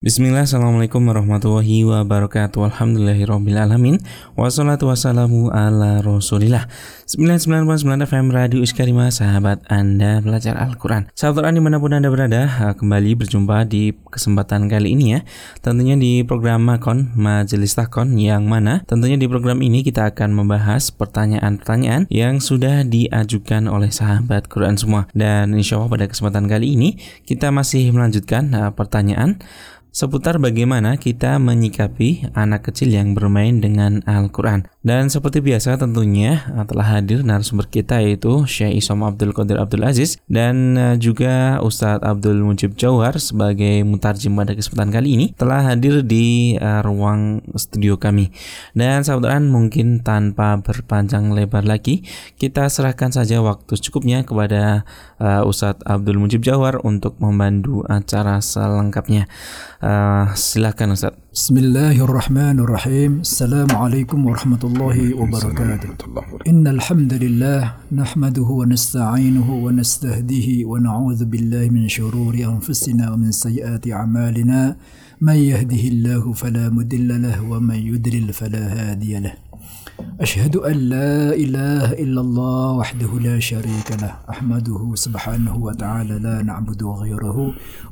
Bismillah, Assalamualaikum warahmatullahi wabarakatuh. Alhamdulillahirrabbilalamin Wassalatu wassalamu ala rasulillah. 99.9 FM Radio Iskarima Sahabat Anda belajar Al-Quran. Sahabat Quran di mana pun Anda berada Kembali berjumpa di kesempatan kali ini ya. Tentunya di program Makon Majelis Takon Yang mana tentunya di program ini kita akan membahas pertanyaan-pertanyaan Yang sudah diajukan oleh sahabat Quran semua. Dan insya Allah pada kesempatan kali ini Kita masih melanjutkan pertanyaan seputar bagaimana kita menyikapi anak kecil yang bermain dengan Al-Quran. Dan seperti biasa tentunya uh, telah hadir narasumber kita yaitu Syekh Isom Abdul Qadir Abdul Aziz dan uh, juga Ustadz Abdul Mujib Jauhar sebagai mutarjim pada kesempatan kali ini telah hadir di uh, ruang studio kami. Dan saudara mungkin tanpa berpanjang lebar lagi kita serahkan saja waktu cukupnya kepada Ustadz Abdul Mujib Jauhar untuk membantu acara selengkapnya. Uh, silakan Ustadz. بسم الله الرحمن الرحيم السلام عليكم ورحمة الله وبركاته إن الحمد لله نحمده ونستعينه ونستهديه ونعوذ بالله من شرور أنفسنا ومن سيئات أعمالنا من يهده الله فلا مدل له ومن يدلل فلا هادي له أشهد أن لا إله إلا الله وحده لا شريك له أحمده سبحانه وتعالى لا نعبد غيره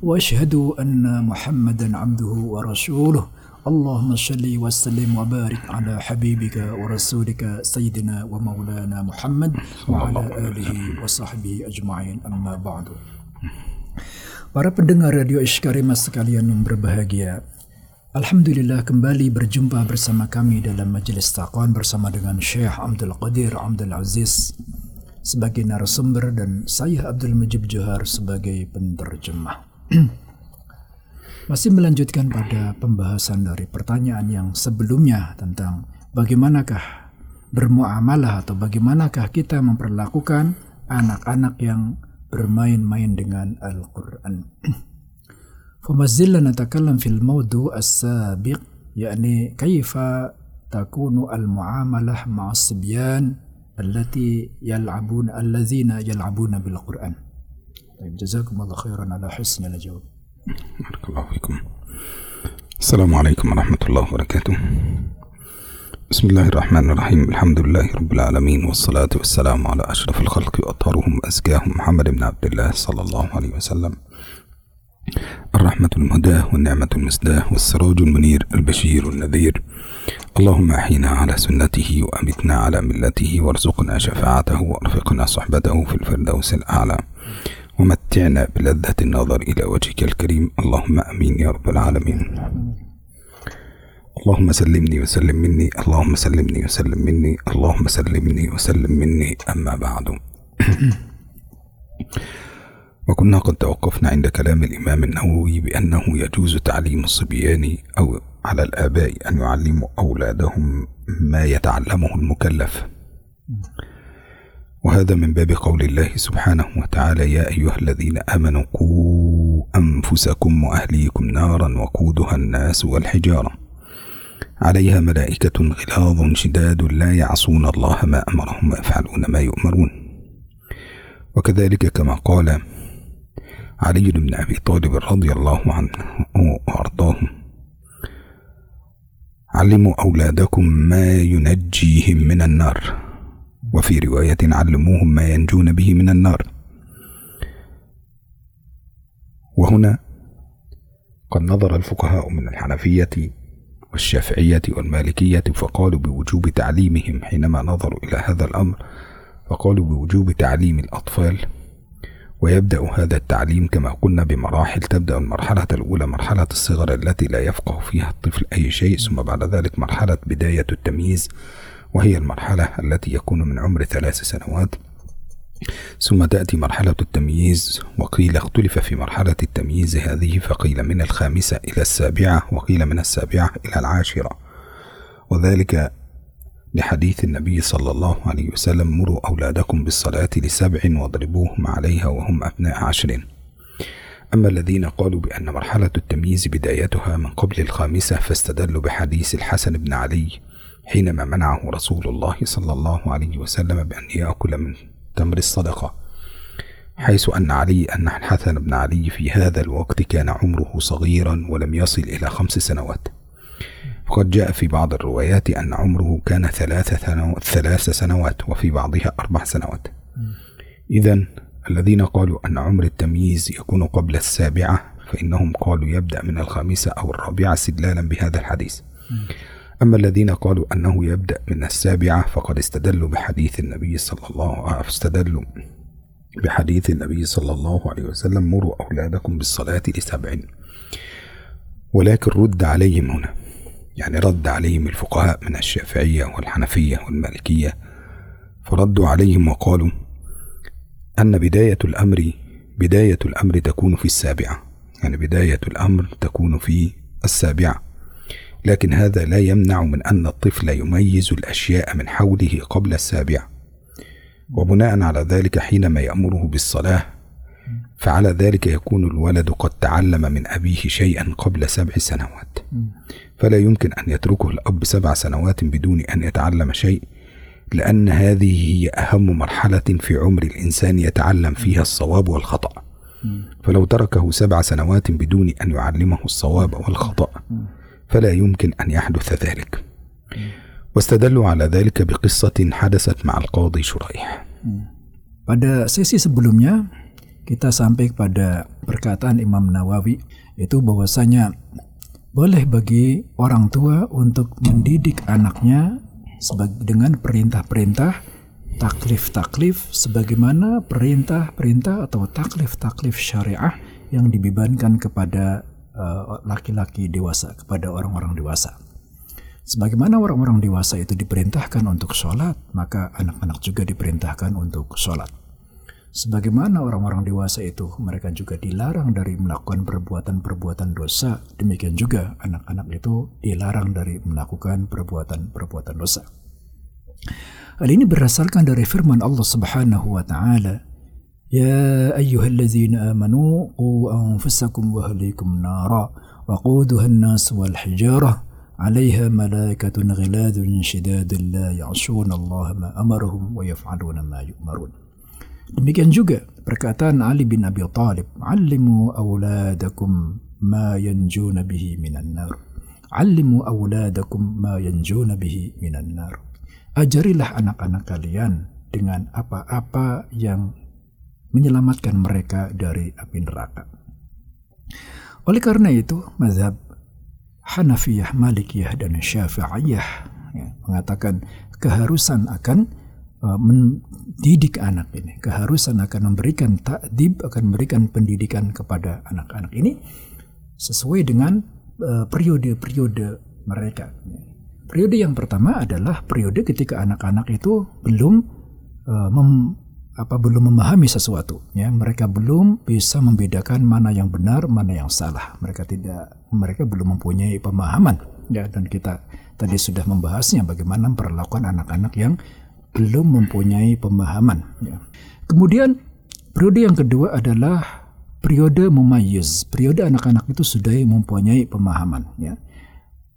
وأشهد أن محمدا عبده ورسوله اللهم صل وسلم وبارك على حبيبك ورسولك سيدنا ومولانا محمد وعلى آله وصحبه أجمعين أما بعد Para pendengar Radio Iskarima sekalian yang berbahagia, Alhamdulillah kembali berjumpa bersama kami dalam majelis taqwan bersama dengan Syekh Abdul Qadir Abdul Aziz sebagai narasumber dan saya Abdul Mujib Johar sebagai penerjemah. Masih melanjutkan pada pembahasan dari pertanyaan yang sebelumnya tentang bagaimanakah bermuamalah atau bagaimanakah kita memperlakukan anak-anak yang bermain-main dengan Al-Quran. فما زلنا نتكلم في الموضوع السابق يعني كيف تكون المعاملة مع الصبيان التي يلعبون الذين يلعبون بالقرآن؟ طيب جزاكم الله خيرا على حسن الجواب. بارك الله فيكم. السلام عليكم ورحمة الله وبركاته. بسم الله الرحمن الرحيم. الحمد لله رب العالمين والصلاة والسلام على أشرف الخلق وأطهرهم وأزكاهم محمد بن عبد الله صلى الله عليه وسلم. الرحمة المهداة والنعمة المسداة والسراج المنير البشير النذير. اللهم أحينا على سنته وأمتنا على ملته وارزقنا شفاعته وأرفقنا صحبته في الفردوس الأعلى. ومتعنا بلذة النظر إلى وجهك الكريم. اللهم أمين يا رب العالمين. اللهم سلمني وسلم مني. اللهم سلمني وسلم مني. اللهم سلمني وسلم مني. أما بعد. وكنا قد توقفنا عند كلام الإمام النووي بأنه يجوز تعليم الصبيان أو على الآباء أن يعلموا أولادهم ما يتعلمه المكلف. وهذا من باب قول الله سبحانه وتعالى يا أيها الذين آمنوا قوا أنفسكم وأهليكم نارا وقودها الناس والحجارة. عليها ملائكة غلاظ شداد لا يعصون الله ما أمرهم ويفعلون ما يؤمرون. وكذلك كما قال علي بن أبي طالب رضي الله عنه وأرضاه. علموا أولادكم ما ينجيهم من النار. وفي رواية علموهم ما ينجون به من النار. وهنا قد نظر الفقهاء من الحنفية والشافعية والمالكية فقالوا بوجوب تعليمهم حينما نظروا إلى هذا الأمر فقالوا بوجوب تعليم الأطفال ويبدأ هذا التعليم كما قلنا بمراحل تبدأ المرحلة الأولى مرحلة الصغر التي لا يفقه فيها الطفل أي شيء ثم بعد ذلك مرحلة بداية التمييز وهي المرحلة التي يكون من عمر ثلاث سنوات. ثم تأتي مرحلة التمييز وقيل اختلف في مرحلة التمييز هذه فقيل من الخامسة إلى السابعة وقيل من السابعة إلى العاشرة. وذلك لحديث النبي صلى الله عليه وسلم مروا أولادكم بالصلاة لسبع واضربوهم عليها وهم أبناء عشر. أما الذين قالوا بأن مرحلة التمييز بدايتها من قبل الخامسة فاستدلوا بحديث الحسن بن علي حينما منعه رسول الله صلى الله عليه وسلم بأن يأكل من تمر الصدقة حيث أن علي أن الحسن بن علي في هذا الوقت كان عمره صغيرا ولم يصل إلى خمس سنوات. وقد جاء في بعض الروايات أن عمره كان ثلاث, ثنو... ثلاث سنوات وفي بعضها أربع سنوات. إذا الذين قالوا أن عمر التمييز يكون قبل السابعة فإنهم قالوا يبدأ من الخامسة أو الرابعة استدلالا بهذا الحديث. أما الذين قالوا أنه يبدأ من السابعة فقد استدلوا بحديث النبي صلى الله عليه استدلوا بحديث النبي صلى الله عليه وسلم مروا أولادكم بالصلاة لسبع ولكن رد عليهم هنا. يعني رد عليهم الفقهاء من الشافعية والحنفية والمالكية فردوا عليهم وقالوا أن بداية الأمر بداية الأمر تكون في السابعة يعني بداية الأمر تكون في السابعة. لكن هذا لا يمنع من أن الطفل يميز الأشياء من حوله قبل السابعة. وبناء على ذلك حينما يأمره بالصلاة فعلى ذلك يكون الولد قد تعلم من أبيه شيئا قبل سبع سنوات. فلا يمكن أن يتركه الأب سبع سنوات بدون أن يتعلم شيء لأن هذه هي أهم مرحلة في عمر الإنسان يتعلم فيها الصواب والخطأ. فلو تركه سبع سنوات بدون أن يعلمه الصواب والخطأ فلا يمكن أن يحدث ذلك. واستدلوا على ذلك بقصة حدثت مع القاضي شريح. Pada sesi sebelumnya kita sampai kepada perkataan Imam Nawawi itu bahwasanya boleh bagi orang tua untuk mendidik anaknya dengan perintah-perintah taklif-taklif sebagaimana perintah-perintah atau taklif-taklif syariah yang dibebankan kepada uh, laki-laki uh, dewasa, kepada orang-orang dewasa. Sebagaimana orang-orang dewasa itu diperintahkan untuk sholat, maka anak-anak juga diperintahkan untuk sholat. Sebagaimana orang-orang dewasa itu mereka juga dilarang dari melakukan perbuatan-perbuatan dosa, demikian juga anak-anak itu dilarang dari melakukan perbuatan-perbuatan dosa. Hal ini berdasarkan dari firman Allah Subhanahu wa taala, "Ya ayyuhalladzina amanu qu anfusakum wa ahlikum nara wa quduha an-nas wal hijarah malaikatun ghiladun amarahum wa yaf'aluna ma yu'marun." Demikian juga perkataan Ali bin Abi Thalib, "Allimu auladakum ma yanjuna bihi minan nar." Allimu auladakum ma yanjuna bihi minan nar. Ajarilah anak-anak kalian dengan apa-apa yang menyelamatkan mereka dari api neraka. Oleh karena itu, mazhab Hanafiyah, Malikiyah, dan Syafi'iyah ya, mengatakan keharusan akan mendidik anak ini. Keharusan akan memberikan takdib, akan memberikan pendidikan kepada anak-anak ini sesuai dengan uh, periode-periode mereka. Periode yang pertama adalah periode ketika anak-anak itu belum uh, mem, apa belum memahami sesuatu ya mereka belum bisa membedakan mana yang benar mana yang salah mereka tidak mereka belum mempunyai pemahaman ya dan kita tadi sudah membahasnya bagaimana memperlakukan anak-anak yang belum mempunyai pemahaman. Ya. Kemudian periode yang kedua adalah periode memayyiz. Periode anak-anak itu sudah mempunyai pemahaman. Ya.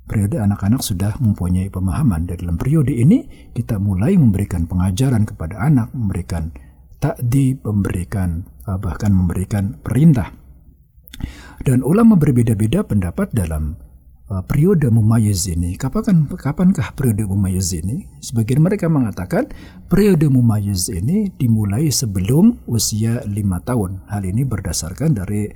Periode anak-anak sudah mempunyai pemahaman. Dan dalam periode ini kita mulai memberikan pengajaran kepada anak, memberikan takdi, memberikan eh, bahkan memberikan perintah. Dan ulama berbeda-beda pendapat dalam periode mumayyiz ini. Kapan kapankah periode mumayyiz ini? Sebagian mereka mengatakan periode mumayyiz ini dimulai sebelum usia lima tahun. Hal ini berdasarkan dari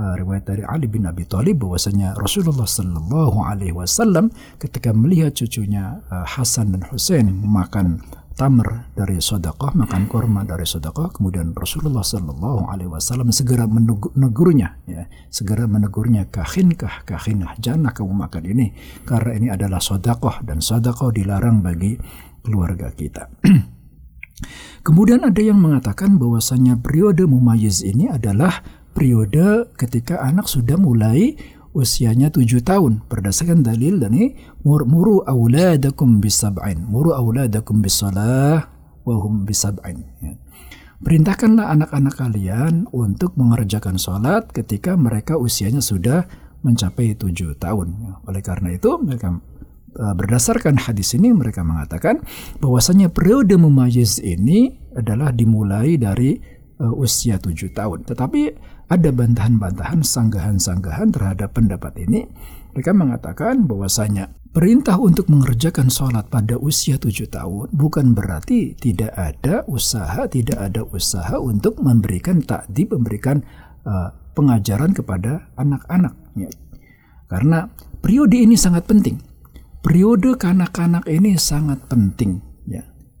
uh, riwayat dari Ali bin Abi Thalib bahwasanya Rasulullah Shallallahu Alaihi Wasallam ketika melihat cucunya uh, Hasan dan Husain makan tamr dari sodakoh, makan korma dari sodakoh. Kemudian Rasulullah Sallallahu Alaihi Wasallam segera menegurnya, ya, segera menegurnya kahinkah kahinah jangan kamu makan ini karena ini adalah sodakoh dan sodakoh dilarang bagi keluarga kita. Kemudian ada yang mengatakan bahwasanya periode mumayyiz ini adalah periode ketika anak sudah mulai usianya tujuh tahun berdasarkan dalil mur muru auladakum bisab'in muru auladakum bisalah wa hum bisab'in ya. Perintahkanlah anak-anak kalian untuk mengerjakan sholat ketika mereka usianya sudah mencapai tujuh tahun. Ya. Oleh karena itu mereka uh, berdasarkan hadis ini mereka mengatakan bahwasanya periode mumayyiz ini adalah dimulai dari uh, usia tujuh tahun. Tetapi ada bantahan-bantahan, sanggahan-sanggahan terhadap pendapat ini. Mereka mengatakan bahwasanya perintah untuk mengerjakan sholat pada usia tujuh tahun bukan berarti tidak ada usaha, tidak ada usaha untuk memberikan takdib, memberikan uh, pengajaran kepada anak-anak. Ya. Karena periode ini sangat penting. Periode kanak-kanak ini sangat penting.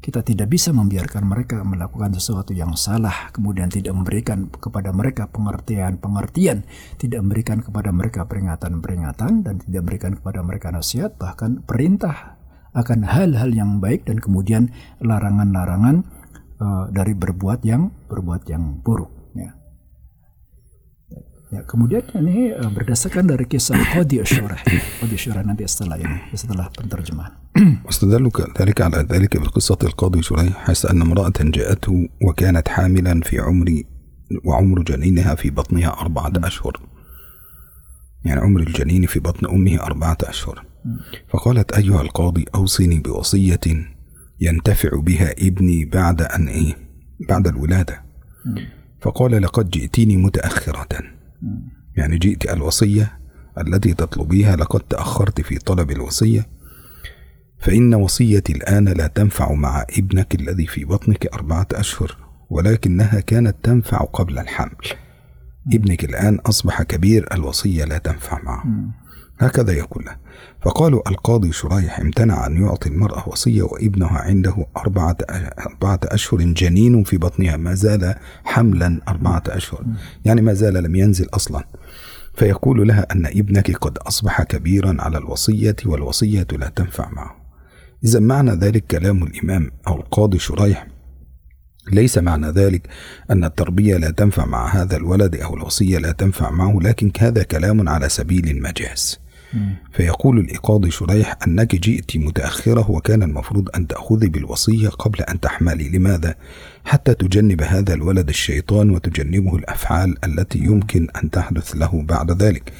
Kita tidak bisa membiarkan mereka melakukan sesuatu yang salah, kemudian tidak memberikan kepada mereka pengertian-pengertian, tidak memberikan kepada mereka peringatan-peringatan, dan tidak memberikan kepada mereka nasihat, bahkan perintah akan hal-hal yang baik dan kemudian larangan-larangan uh, dari berbuat yang berbuat yang buruk. Ya. Kemudian ini uh, berdasarkan dari kisah Qadi Asyurah. Qadi Asyurah nanti setelah ini, setelah penterjemahan. واستدلوا ذلك على ذلك بقصة القاضي شريح حيث أن امرأة جاءته وكانت حاملا في عمر وعمر جنينها في بطنها أربعة أشهر يعني عمر الجنين في بطن أمه أربعة أشهر فقالت أيها القاضي أوصني بوصية ينتفع بها ابني بعد أن إيه بعد الولادة فقال لقد جئتني متأخرة يعني جئت الوصية التي تطلبيها لقد تأخرت في طلب الوصية فإن وصيتي الآن لا تنفع مع ابنك الذي في بطنك أربعة أشهر ولكنها كانت تنفع قبل الحمل. ابنك الآن أصبح كبير الوصية لا تنفع معه. هكذا يقول له. فقالوا القاضي شريح امتنع أن يعطي المرأة وصية وابنها عنده أربعة, أربعة أشهر جنين في بطنها ما زال حملا أربعة أشهر. يعني ما زال لم ينزل أصلا. فيقول لها أن ابنك قد أصبح كبيرا على الوصية والوصية لا تنفع معه. إذا معنى ذلك كلام الإمام أو القاضي شريح. ليس معنى ذلك أن التربية لا تنفع مع هذا الولد أو الوصية لا تنفع معه لكن هذا كلام على سبيل المجاز. فيقول الإقاضي شريح أنك جئت متأخرة وكان المفروض أن تأخذي بالوصية قبل أن تحملي. لماذا؟ حتى تجنب هذا الولد الشيطان وتجنبه الأفعال التي يمكن أن تحدث له بعد ذلك.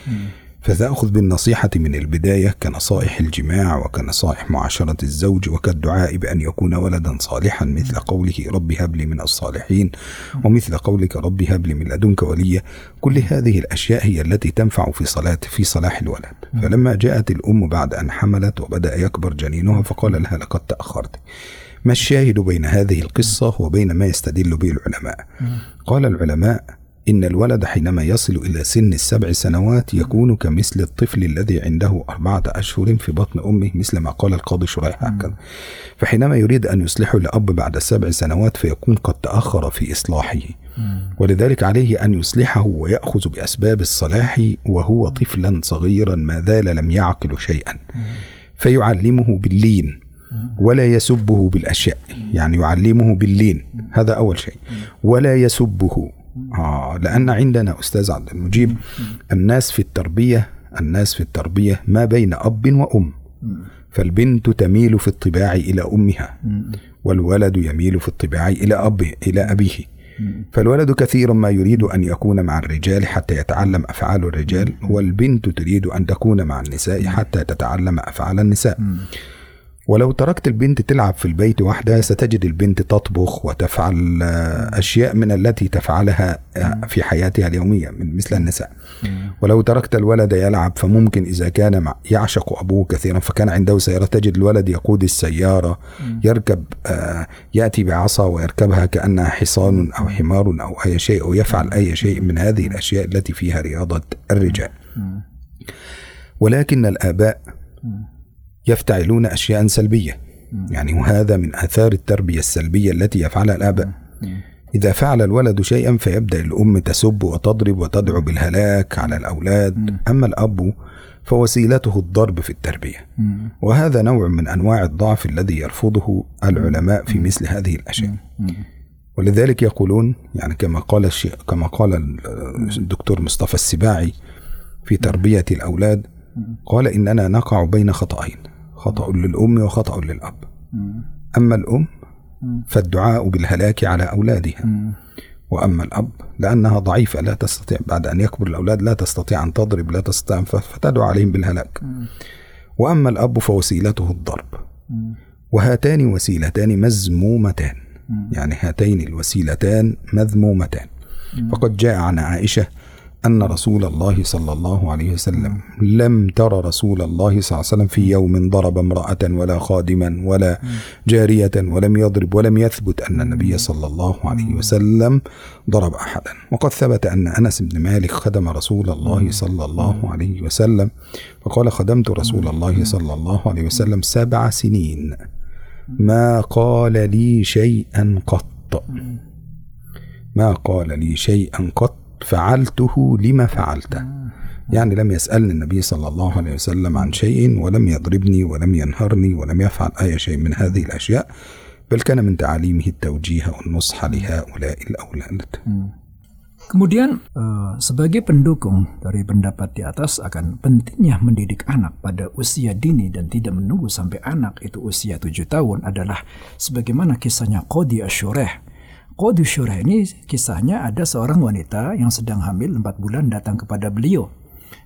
فتأخذ بالنصيحة من البداية كنصائح الجماع وكنصائح معاشرة الزوج وكالدعاء بأن يكون ولدا صالحا مثل قوله رب هب لي من الصالحين ومثل قولك رب هب لي من لدنك وليا كل هذه الأشياء هي التي تنفع في صلاة في صلاح الولد. فلما جاءت الأم بعد أن حملت وبدأ يكبر جنينها فقال لها لقد تأخرت ما الشاهد بين هذه القصة وبين ما يستدل به العلماء؟ قال العلماء إن الولد حينما يصل إلى سن السبع سنوات يكون كمثل الطفل الذي عنده أربعة أشهر في بطن أمه مثل ما قال القاضي شريح هكذا. فحينما يريد أن يصلحه لأب بعد السبع سنوات فيكون قد تأخر في إصلاحه. ولذلك عليه أن يصلحه ويأخذ بأسباب الصلاح وهو طفلا صغيرا ما زال لم يعقل شيئا. فيعلمه باللين ولا يسبه بالأشياء. يعني يعلمه باللين. هذا أول شيء. ولا يسبه آه لأن عندنا أستاذ عبد المجيب الناس في التربية الناس في التربية ما بين أب وأم. فالبنت تميل في الطباع إلى أمها والولد يميل في الطباع إلى أب إلى أبيه. فالولد كثيرا ما يريد أن يكون مع الرجال حتى يتعلم أفعال الرجال والبنت تريد أن تكون مع النساء حتى تتعلم أفعال النساء. ولو تركت البنت تلعب في البيت وحدها ستجد البنت تطبخ وتفعل أشياء من التي تفعلها في حياتها اليومية مثل النساء. ولو تركت الولد يلعب فممكن إذا كان يعشق أبوه كثيرا فكان عنده سيارة تجد الولد يقود السيارة يركب يأتي بعصا ويركبها كأنها حصان أو حمار أو أي شيء أو يفعل أي شيء من هذه الأشياء التي فيها رياضة الرجال. ولكن الآباء يفتعلون أشياء سلبية. يعني وهذا من آثار التربية السلبية التي يفعلها الآباء. إذا فعل الولد شيئا فيبدأ الأم تسب وتضرب وتدعو بالهلاك على الأولاد. أما الأب فوسيلته الضرب في التربية. وهذا نوع من أنواع الضعف الذي يرفضه العلماء في مثل هذه الأشياء. ولذلك يقولون يعني كما قال الشيء كما قال الدكتور مصطفى السباعي في تربية الأولاد قال إننا نقع بين خطأين. خطأ للأم وخطأ للأب. أما الأم فالدعاء بالهلاك على أولادها. وأما الأب لأنها ضعيفة لا تستطيع بعد أن يكبر الأولاد لا تستطيع أن تضرب لا تستطيع فتدعو عليهم بالهلاك. وأما الأب فوسيلته الضرب. وهاتان وسيلتان مذمومتان. يعني هاتين الوسيلتان مذمومتان. فقد جاء عن عائشة أن رسول الله صلى الله عليه وسلم لم ترى رسول الله صلى الله عليه وسلم في يوم ضرب امرأة ولا خادما ولا جارية ولم يضرب ولم يثبت أن النبي صلى الله عليه وسلم ضرب أحدا. وقد ثبت أن أنس بن مالك خدم رسول الله صلى الله عليه وسلم. فقال خدمت رسول الله صلى الله عليه وسلم سبع سنين. ما قال لي شيئا قط. ما قال لي شيئا قط. فعلته لما فعلته يعني لم يسألني النبي صلى الله عليه وسلم عن شيء ولم يضربني ولم ينهرني ولم يفعل أي شيء من هذه الأشياء بل كان من تعاليمه التوجيه والنصح لهؤلاء الأولاد Kemudian uh, sebagai pendukung dari pendapat di atas akan pentingnya mendidik anak pada usia dini dan tidak menunggu sampai anak itu usia tujuh tahun adalah sebagaimana kisahnya Qadi Ashureh Qadi Syurah ini kisahnya ada seorang wanita yang sedang hamil empat bulan datang kepada beliau.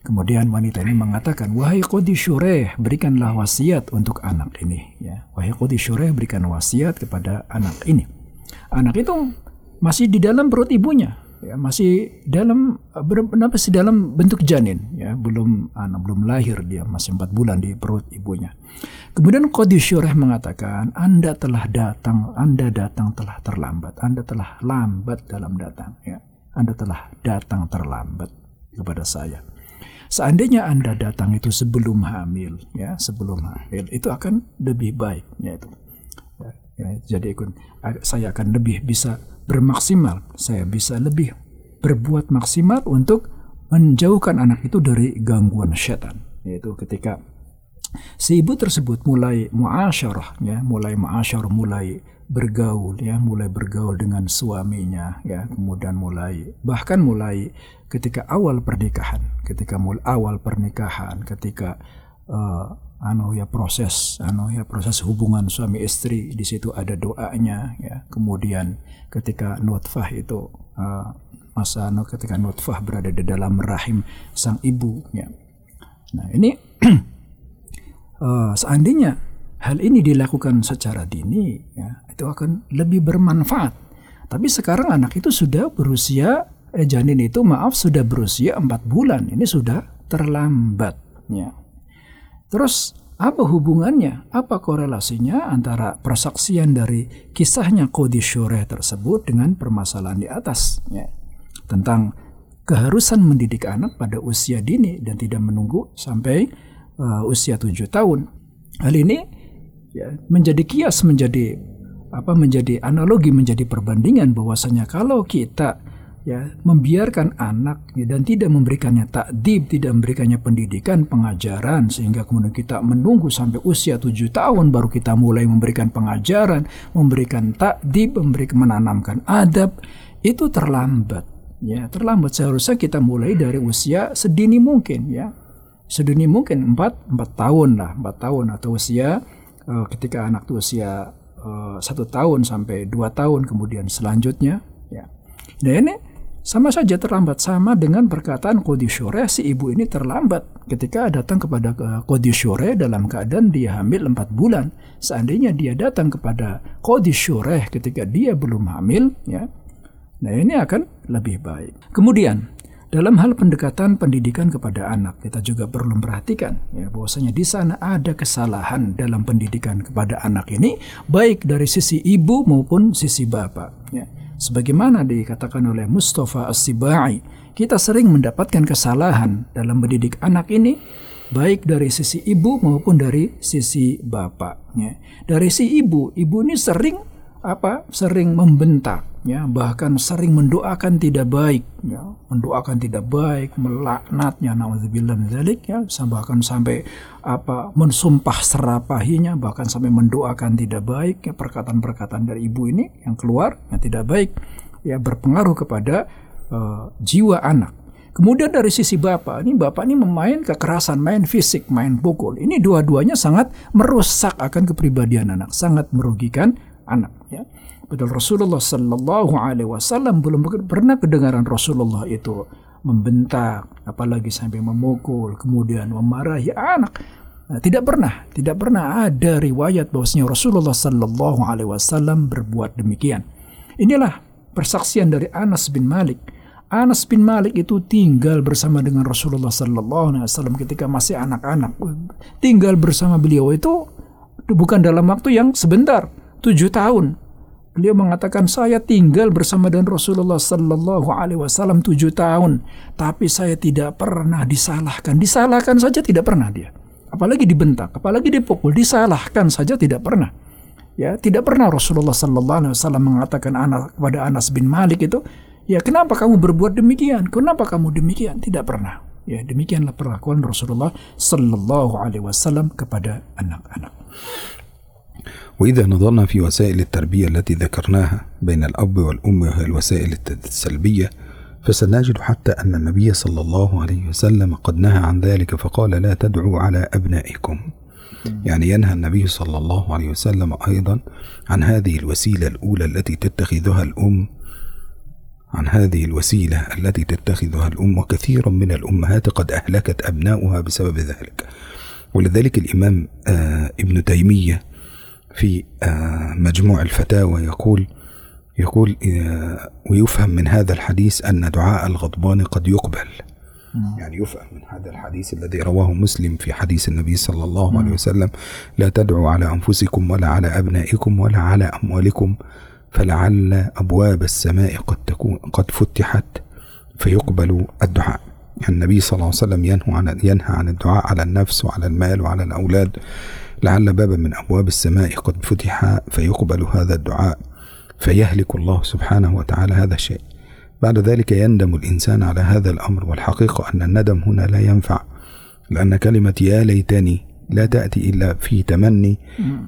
Kemudian wanita ini mengatakan, Wahai Syureh, berikanlah wasiat untuk anak ini. Ya. Wahai Syureh, berikan wasiat kepada anak ini. Anak itu masih di dalam perut ibunya ya masih dalam berapa sih dalam bentuk janin? Ya belum anak belum lahir dia masih empat bulan di perut ibunya. Kemudian Qadi Syurah mengatakan anda telah datang anda datang telah terlambat anda telah lambat dalam datang. Ya anda telah datang terlambat kepada saya. Seandainya anda datang itu sebelum hamil ya sebelum hamil itu akan lebih baik ya itu. Ya, ya, jadi saya akan lebih bisa bermaksimal, saya bisa lebih berbuat maksimal untuk menjauhkan anak itu dari gangguan setan. Yaitu ketika si ibu tersebut mulai muasyarah ya, mulai muasyarah, mulai bergaul ya, mulai bergaul dengan suaminya ya, kemudian mulai bahkan mulai ketika awal pernikahan, ketika mulai awal pernikahan, ketika uh, anu ya proses anu ya proses hubungan suami istri di situ ada doanya ya. Kemudian ketika nutfah itu uh, masa anu ketika nutfah berada di dalam rahim sang ibu ya. Nah ini uh, seandainya hal ini dilakukan secara dini ya itu akan lebih bermanfaat. Tapi sekarang anak itu sudah berusia eh, janin itu maaf sudah berusia empat bulan. Ini sudah terlambat ya Terus apa hubungannya, apa korelasinya antara persaksian dari kisahnya Qadi Syureh tersebut dengan permasalahan di atas ya, tentang keharusan mendidik anak pada usia dini dan tidak menunggu sampai uh, usia tujuh tahun. Hal ini ya, menjadi kias, menjadi apa menjadi analogi, menjadi perbandingan bahwasanya kalau kita ya membiarkan anak ya, dan tidak memberikannya takdib, tidak memberikannya pendidikan, pengajaran sehingga kemudian kita menunggu sampai usia tujuh tahun baru kita mulai memberikan pengajaran, memberikan takdib, memberikan menanamkan adab itu terlambat. Ya terlambat. Seharusnya kita mulai dari usia sedini mungkin ya. Sedini mungkin empat empat tahun lah empat tahun atau usia uh, ketika anak itu usia uh, satu tahun sampai dua tahun kemudian selanjutnya ya. Nah ini sama saja terlambat sama dengan perkataan Qadi Syure si ibu ini terlambat ketika datang kepada Qadi Syure dalam keadaan dia hamil 4 bulan. Seandainya dia datang kepada Qadi Syure ketika dia belum hamil ya. Nah, ini akan lebih baik. Kemudian dalam hal pendekatan pendidikan kepada anak, kita juga perlu memperhatikan ya bahwasanya di sana ada kesalahan dalam pendidikan kepada anak ini baik dari sisi ibu maupun sisi bapak ya. Sebagaimana dikatakan oleh Mustafa As-Sibai, kita sering mendapatkan kesalahan dalam mendidik anak ini baik dari sisi ibu maupun dari sisi bapaknya. Dari si ibu, ibu ini sering apa? Sering membentak ya bahkan sering mendoakan tidak baik ya mendoakan tidak baik melaknatnya nauzubillah dzalik ya bahkan sampai apa mensumpah serapahinya bahkan sampai mendoakan tidak baik ya perkataan-perkataan dari ibu ini yang keluar yang tidak baik ya berpengaruh kepada uh, jiwa anak Kemudian dari sisi bapak, ini bapak ini memain kekerasan, main fisik, main pukul. Ini dua-duanya sangat merusak akan kepribadian anak, sangat merugikan anak. Ya. Padahal Rasulullah Sallallahu Alaihi Wasallam belum pernah kedengaran Rasulullah itu membentak, apalagi sampai memukul, kemudian memarahi anak. Nah, tidak pernah, tidak pernah ada riwayat bahwasanya Rasulullah Sallallahu Alaihi Wasallam berbuat demikian. Inilah persaksian dari Anas bin Malik. Anas bin Malik itu tinggal bersama dengan Rasulullah Sallallahu Alaihi Wasallam ketika masih anak-anak. Tinggal bersama beliau itu bukan dalam waktu yang sebentar, tujuh tahun. Beliau mengatakan saya tinggal bersama dengan Rasulullah Sallallahu Alaihi Wasallam tujuh tahun, tapi saya tidak pernah disalahkan. Disalahkan saja tidak pernah dia apalagi dibentak, apalagi dipukul, disalahkan saja tidak pernah. Ya, tidak pernah Rasulullah sallallahu alaihi wasallam mengatakan anak kepada Anas bin Malik itu, ya kenapa kamu berbuat demikian? Kenapa kamu demikian? Tidak pernah. Ya, demikianlah perlakuan Rasulullah sallallahu alaihi wasallam kepada anak-anak. وإذا نظرنا في وسائل التربية التي ذكرناها بين الأب والأم وهي الوسائل السلبية فسنجد حتى أن النبي صلى الله عليه وسلم قد نهى عن ذلك فقال لا تدعوا على أبنائكم. يعني ينهى النبي صلى الله عليه وسلم أيضا عن هذه الوسيلة الأولى التي تتخذها الأم عن هذه الوسيلة التي تتخذها الأم وكثير من الأمهات قد أهلكت أبناؤها بسبب ذلك. ولذلك الإمام آه ابن تيمية في آه مجموع الفتاوى يقول يقول ويفهم من هذا الحديث أن دعاء الغضبان قد يقبل. يعني يفهم من هذا الحديث الذي رواه مسلم في حديث النبي صلى الله عليه وسلم لا تدعوا على أنفسكم ولا على أبنائكم ولا على أموالكم فلعل أبواب السماء قد تكون قد فتحت فيقبل الدعاء. يعني النبي صلى الله عليه وسلم ينهى عن ينهى عن الدعاء على النفس وعلى المال وعلى الأولاد. لعل بابا من أبواب السماء قد فتح فيقبل هذا الدعاء فيهلك الله سبحانه وتعالى هذا الشيء. بعد ذلك يندم الإنسان على هذا الأمر والحقيقة أن الندم هنا لا ينفع لأن كلمة يا ليتني لا تأتي إلا في تمني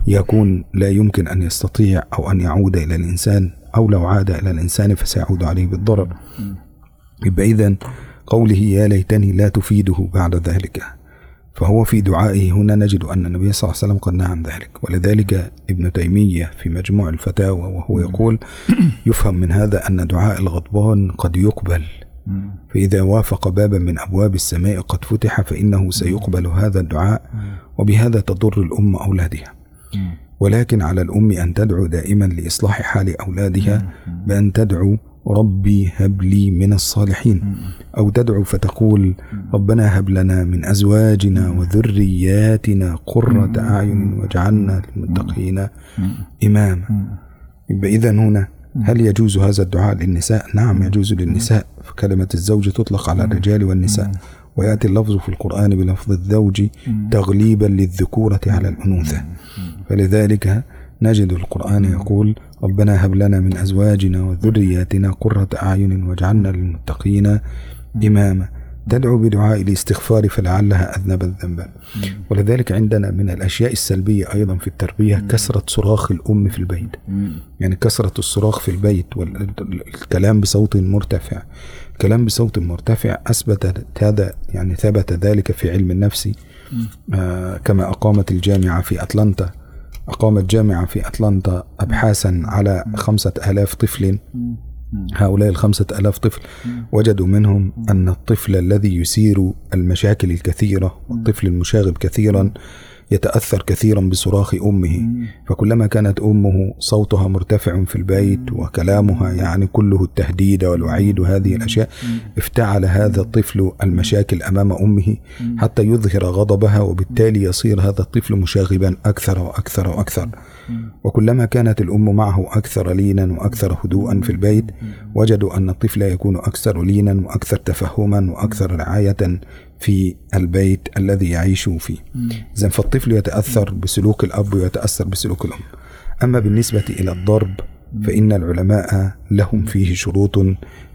يكون لا يمكن أن يستطيع أو أن يعود إلى الإنسان أو لو عاد إلى الإنسان فسيعود عليه بالضرر. يبقى إذن قوله يا ليتني لا تفيده بعد ذلك. فهو في دعائه هنا نجد أن النبي صلى الله عليه وسلم قد نهى عن ذلك. ولذلك ابن تيمية في مجموع الفتاوى وهو يقول يفهم من هذا أن دعاء الغضبان قد يقبل. فإذا وافق بابا من أبواب السماء قد فتح فإنه سيقبل هذا الدعاء وبهذا تضر الأم أولادها. ولكن على الأم أن تدعو دائما لإصلاح حال أولادها بأن تدعو ربي هب لي من الصالحين. أو تدعو فتقول ربنا هب لنا من أزواجنا وذرياتنا قرة أعين واجعلنا للمتقين إماما. يبقى إذا هنا هل يجوز هذا الدعاء للنساء؟ نعم يجوز للنساء. فكلمة الزوج تطلق على الرجال والنساء. ويأتي اللفظ في القرآن بلفظ الزوج تغليبا للذكورة على الأنوثة. فلذلك نجد القرآن يقول ربنا هب لنا من أزواجنا وذرياتنا قرة أعين واجعلنا للمتقين إماما. تدعو بدعاء الاستغفار فلعلها أذنبت ذنبا ولذلك عندنا من الأشياء السلبية أيضا في التربية كثرة صراخ الأم في البيت. يعني كثرة الصراخ في البيت والكلام بصوت مرتفع. الكلام بصوت مرتفع أثبت هذا يعني ثبت ذلك في علم النفس. آه كما أقامت الجامعة في أتلانتا. أقامت جامعة في أتلانتا أبحاثا على خمسة آلاف طفل. هؤلاء الخمسة ألاف طفل وجدوا منهم أن الطفل الذي يثير المشاكل الكثيرة والطفل المشاغب كثيرا يتأثر كثيرا بصراخ أمه. فكلما كانت أمه صوتها مرتفع في البيت وكلامها يعني كله التهديد والوعيد وهذه الأشياء افتعل هذا الطفل المشاكل أمام أمه حتى يظهر غضبها وبالتالي يصير هذا الطفل مشاغبا أكثر وأكثر وأكثر. وكلما كانت الأم معه أكثر لينا وأكثر هدوءا في البيت وجدوا أن الطفل يكون أكثر لينا وأكثر تفهما وأكثر رعاية في البيت الذي يعيش فيه. إذا فالطفل يتأثر بسلوك الأب ويتأثر بسلوك الأم. أما بالنسبة إلى الضرب فإن العلماء لهم فيه شروط.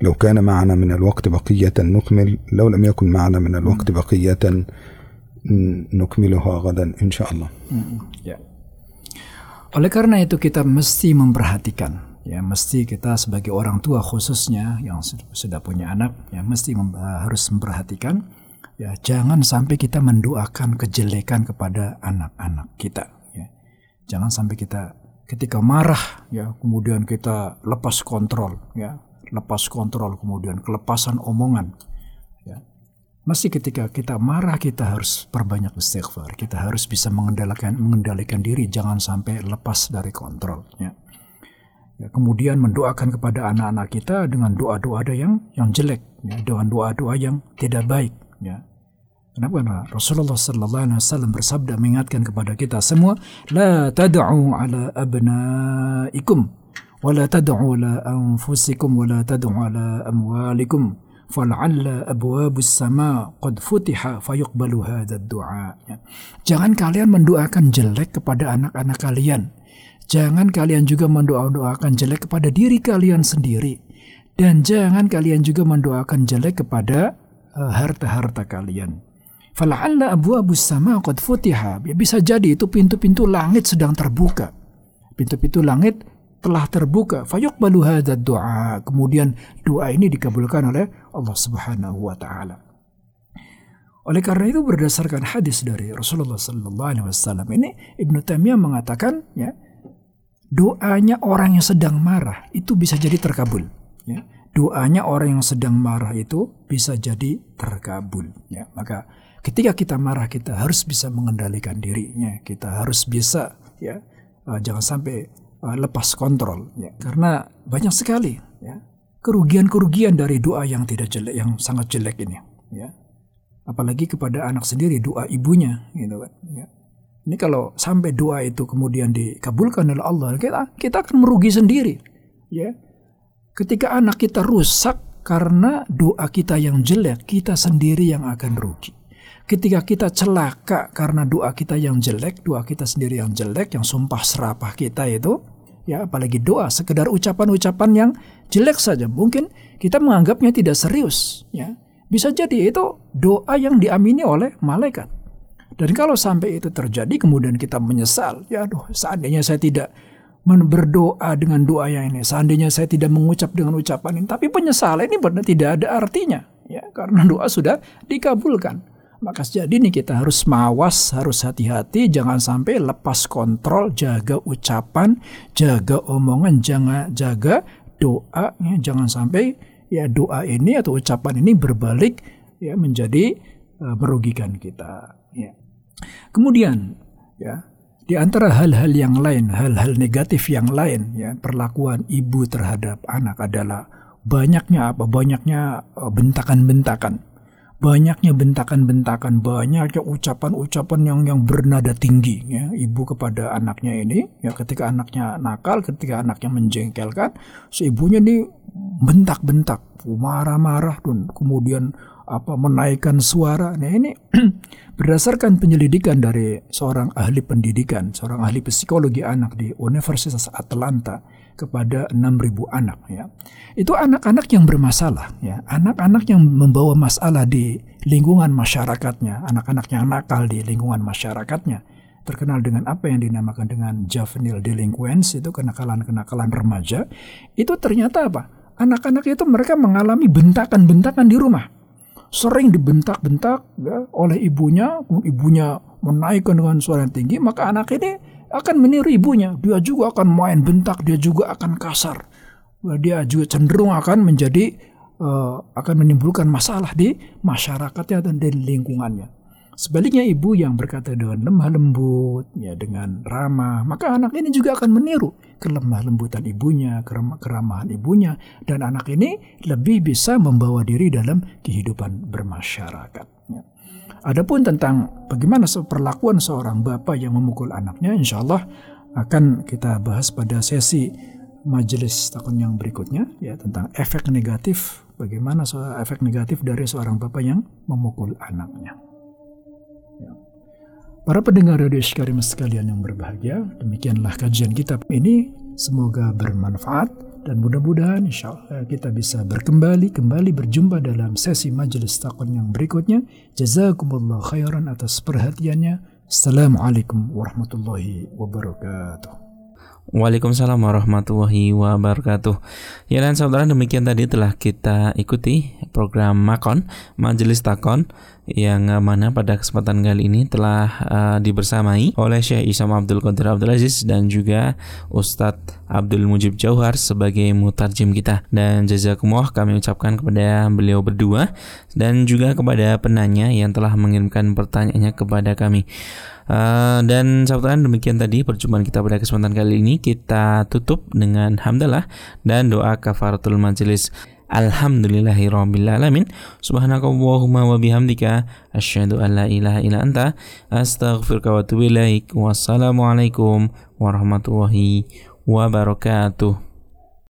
لو كان معنا من الوقت بقية نكمل لو لم يكن معنا من الوقت بقية نكملها غدا إن شاء الله. Oleh karena itu kita mesti memperhatikan ya. Mesti kita sebagai orang tua khususnya yang sudah punya anak ya mesti mem harus memperhatikan ya jangan sampai kita mendoakan kejelekan kepada anak-anak kita ya jangan sampai kita ketika marah ya kemudian kita lepas kontrol ya lepas kontrol kemudian kelepasan omongan ya Masih ketika kita marah kita harus perbanyak istighfar. Kita harus bisa mengendalikan mengendalikan diri jangan sampai lepas dari kontrol. Ya. Ya, kemudian mendoakan kepada anak-anak kita dengan doa-doa yang yang jelek, ya, dengan doa-doa yang tidak baik. Ya. Kenapa? Karena Rasulullah Sallallahu Alaihi Wasallam bersabda mengingatkan kepada kita semua, لا تدعوا على أبنائكم ولا تدعوا على أنفسكم ولا تدعوا على أموالكم فلعل أبواب السماء قد فتح فيقبل هذا الدعاء Jangan kalian mendoakan jelek kepada anak-anak kalian. Jangan kalian juga mendoakan jelek kepada diri kalian sendiri. Dan jangan kalian juga mendoakan jelek kepada uh, harta-harta kalian. Fala'alla abwabus sama qad futiha. Ya, bisa jadi itu pintu-pintu langit sedang terbuka. Pintu-pintu langit telah terbuka fayuqbalu hadzal doa kemudian doa ini dikabulkan oleh Allah Subhanahu wa taala oleh karena itu berdasarkan hadis dari Rasulullah sallallahu alaihi wasallam ini Ibnu Taimiyah mengatakan ya doanya orang yang sedang marah itu bisa jadi terkabul ya doanya orang yang sedang marah itu bisa jadi terkabul ya. Maka ketika kita marah kita harus bisa mengendalikan dirinya. Kita harus bisa ya uh, jangan sampai uh, lepas kontrol ya. Karena banyak sekali ya kerugian-kerugian dari doa yang tidak jelek yang sangat jelek ini ya. Apalagi kepada anak sendiri doa ibunya gitu kan ya. Ini kalau sampai doa itu kemudian dikabulkan oleh Allah kita kita akan merugi sendiri ya ketika anak kita rusak karena doa kita yang jelek kita sendiri yang akan rugi ketika kita celaka karena doa kita yang jelek, doa kita sendiri yang jelek, yang sumpah serapah kita itu, ya apalagi doa, sekedar ucapan-ucapan yang jelek saja, mungkin kita menganggapnya tidak serius, ya. Bisa jadi itu doa yang diamini oleh malaikat. Dan kalau sampai itu terjadi kemudian kita menyesal, ya aduh seandainya saya tidak berdoa dengan doa yang ini, seandainya saya tidak mengucap dengan ucapan ini, tapi penyesalan ini benar tidak ada artinya, ya karena doa sudah dikabulkan. Maka jadi nih kita harus mawas, harus hati-hati, jangan sampai lepas kontrol, jaga ucapan, jaga omongan, jangan jaga doa, ya, jangan sampai ya doa ini atau ucapan ini berbalik ya menjadi uh, merugikan kita. Ya. Kemudian ya di antara hal-hal yang lain, hal-hal negatif yang lain, ya perlakuan ibu terhadap anak adalah banyaknya apa? Banyaknya uh, bentakan-bentakan banyaknya bentakan-bentakan, banyaknya ucapan-ucapan yang yang bernada tinggi ya ibu kepada anaknya ini ya ketika anaknya nakal, ketika anaknya menjengkelkan, si ibunya ini bentak-bentak, marah-marah dan kemudian apa menaikkan suara. Nah ini berdasarkan penyelidikan dari seorang ahli pendidikan, seorang ahli psikologi anak di Universitas Atlanta kepada 6.000 anak ya. Itu anak-anak yang bermasalah ya, anak-anak yang membawa masalah di lingkungan masyarakatnya, anak-anak yang nakal di lingkungan masyarakatnya terkenal dengan apa yang dinamakan dengan juvenile delinquents itu kenakalan-kenakalan remaja itu ternyata apa anak-anak itu mereka mengalami bentakan-bentakan di rumah sering dibentak-bentak ya, oleh ibunya ibunya menaikkan dengan suara yang tinggi maka anak ini akan meniru ibunya. Dia juga akan main bentak, dia juga akan kasar. Dia juga cenderung akan menjadi uh, akan menimbulkan masalah di masyarakatnya dan di lingkungannya. Sebaliknya ibu yang berkata dengan lemah lembut, ya dengan ramah, maka anak ini juga akan meniru kelemah lembutan ibunya, keramahan ibunya, dan anak ini lebih bisa membawa diri dalam kehidupan bermasyarakat. Ya. Adapun tentang bagaimana perlakuan seorang bapak yang memukul anaknya, insya Allah akan kita bahas pada sesi majelis takun yang berikutnya ya tentang efek negatif bagaimana efek negatif dari seorang bapak yang memukul anaknya. Para pendengar radio Sykarim sekalian yang berbahagia, demikianlah kajian kita ini. Semoga bermanfaat dan mudah-mudahan insya Allah kita bisa berkembali kembali berjumpa dalam sesi majelis takon yang berikutnya. Jazakumullah khairan atas perhatiannya. Assalamualaikum warahmatullahi wabarakatuh. Waalaikumsalam warahmatullahi wabarakatuh. Ya dan saudara demikian tadi telah kita ikuti program Makon Majelis Takon yang mana pada kesempatan kali ini telah uh, dibersamai oleh Syekh Isam Abdul Qadir Abdul Aziz dan juga Ustadz Abdul Mujib Jauhar sebagai mutarjim kita dan jazakumullah kami ucapkan kepada beliau berdua dan juga kepada penanya yang telah mengirimkan pertanyaannya kepada kami. Uh, dan sahabat demikian tadi perjumpaan kita pada kesempatan kali ini kita tutup dengan hamdalah dan doa kafaratul majelis. Alhamdulillahirrabbilalamin Subhanakallahumma wa bihamdika Asyhadu an la ilaha illa anta Astaghfirka wa atubu Wassalamualaikum warahmatullahi wabarakatuh